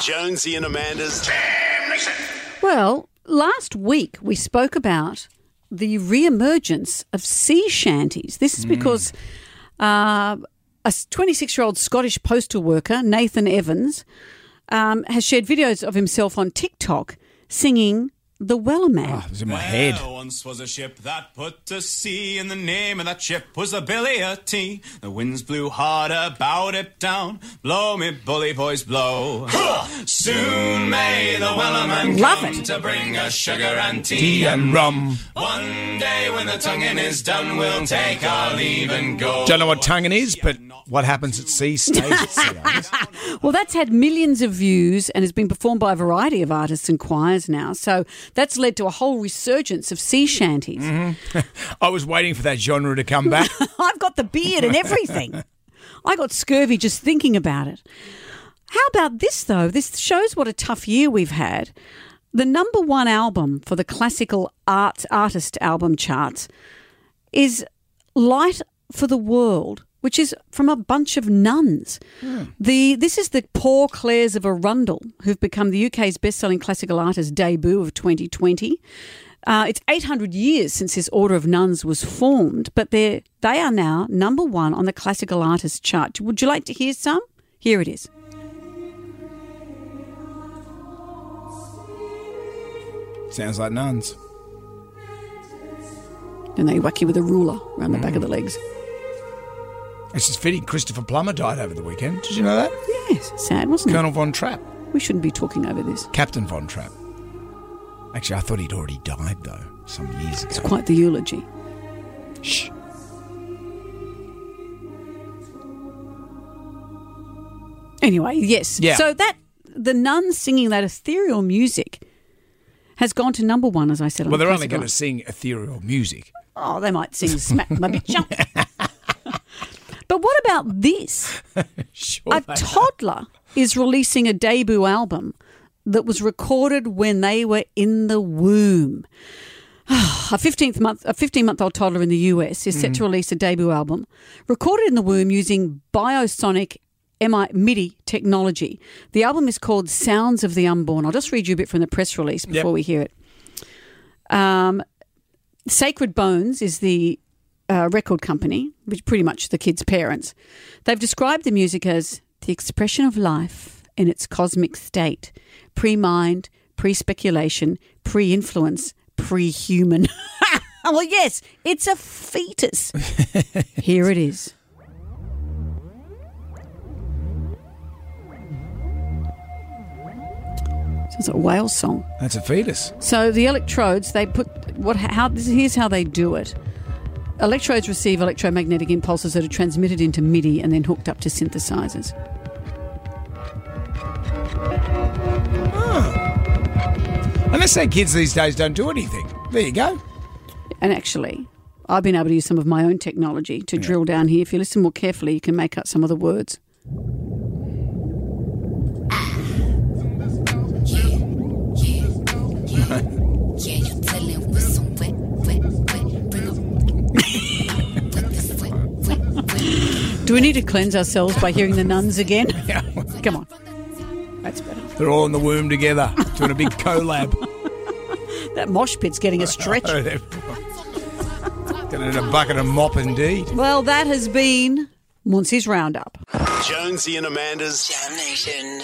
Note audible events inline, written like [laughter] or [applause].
Jonesy and Amanda's Well, last week we spoke about the re-emergence of sea shanties. This is because uh, a 26 year old Scottish postal worker, Nathan Evans, um, has shared videos of himself on TikTok singing The Wellerman. Oh, it was in my head. There once was a ship that put to sea, and the name of that ship was the Billy o' Tea. The winds blew hard about it down. Blow me, bully boys, blow. [laughs] Soon may the Wellerman Love come it. to bring us sugar and tea. Tea and rum. One day when the tonguing is done, we'll take our leave and go. Don't know what tonguing is, but what happens at sea [laughs] stays at sea. Well, that's had millions of views and has been performed by a variety of artists and choirs now. So that's led to a whole resurgence of sea mm-hmm. shanties. Mm-hmm. [laughs] I was waiting for that genre to come back. [laughs] I've got the beard and everything. I got scurvy just thinking about it. How about this, though? This shows what a tough year we've had. The number one album for the classical art artist album charts is Light for the World, which is from a bunch of nuns. The This is the Poor Clares of Arundel, who've become the UK's best selling classical artist debut of 2020. Uh, it's 800 years since this order of nuns was formed, but they're, they are now number one on the classical artist chart. Would you like to hear some? Here it is. Sounds like nuns. And they whack you with a ruler around the back of the legs. It's just fitting. Christopher Plummer died over the weekend. Did you know that? Yes, sad, wasn't it? Colonel Von Trapp. it? We shouldn't be talking over this. Captain Von Trapp. Actually, I thought he'd already died, though, some years ago. It's quite the eulogy. Shh. Anyway, yes. Yeah. So that the nuns singing that ethereal music has gone to number one, as I said. on Well, the they're only going to sing ethereal music. Oh, they might sing "Smack My Bitch Up." About this? [laughs] Sure. A toddler is releasing a debut album that was recorded when they were in the womb. [sighs] A 15th month, a 15 month old toddler in the US is set to release a debut album recorded in the womb using Biosonic MI, MIDI technology. The album is called Sounds of the Unborn. I'll just read you a bit from the press release before Yep. we hear it. Um, Sacred Bones is the uh, record company, which pretty much the kids' parents. They've described the music as the expression of life in its cosmic state, pre mind, pre speculation, pre influence, pre human. [laughs] well, yes, it's a fetus. [laughs] Here it is. It's a whale song. That's a fetus. So the electrodes, they put what? How? This, here's how they do it. Electrodes receive electromagnetic impulses that are transmitted into MIDI and then hooked up to synthesizers. And they say kids these days don't do anything. There you go. And actually, I've been able to use some of my own technology to drill down here. If you listen more carefully, you can make out some of the words. Do we need to cleanse ourselves by hearing the nuns again? [laughs] Yeah. [laughs] Come on. That's better. They're all in the womb together doing a big [laughs] collab. That mosh pit's getting a stretch. Going in a bucket of mop indeed. Well, that has been Muncie's Roundup. Jonesy and Amanda's JAMnation.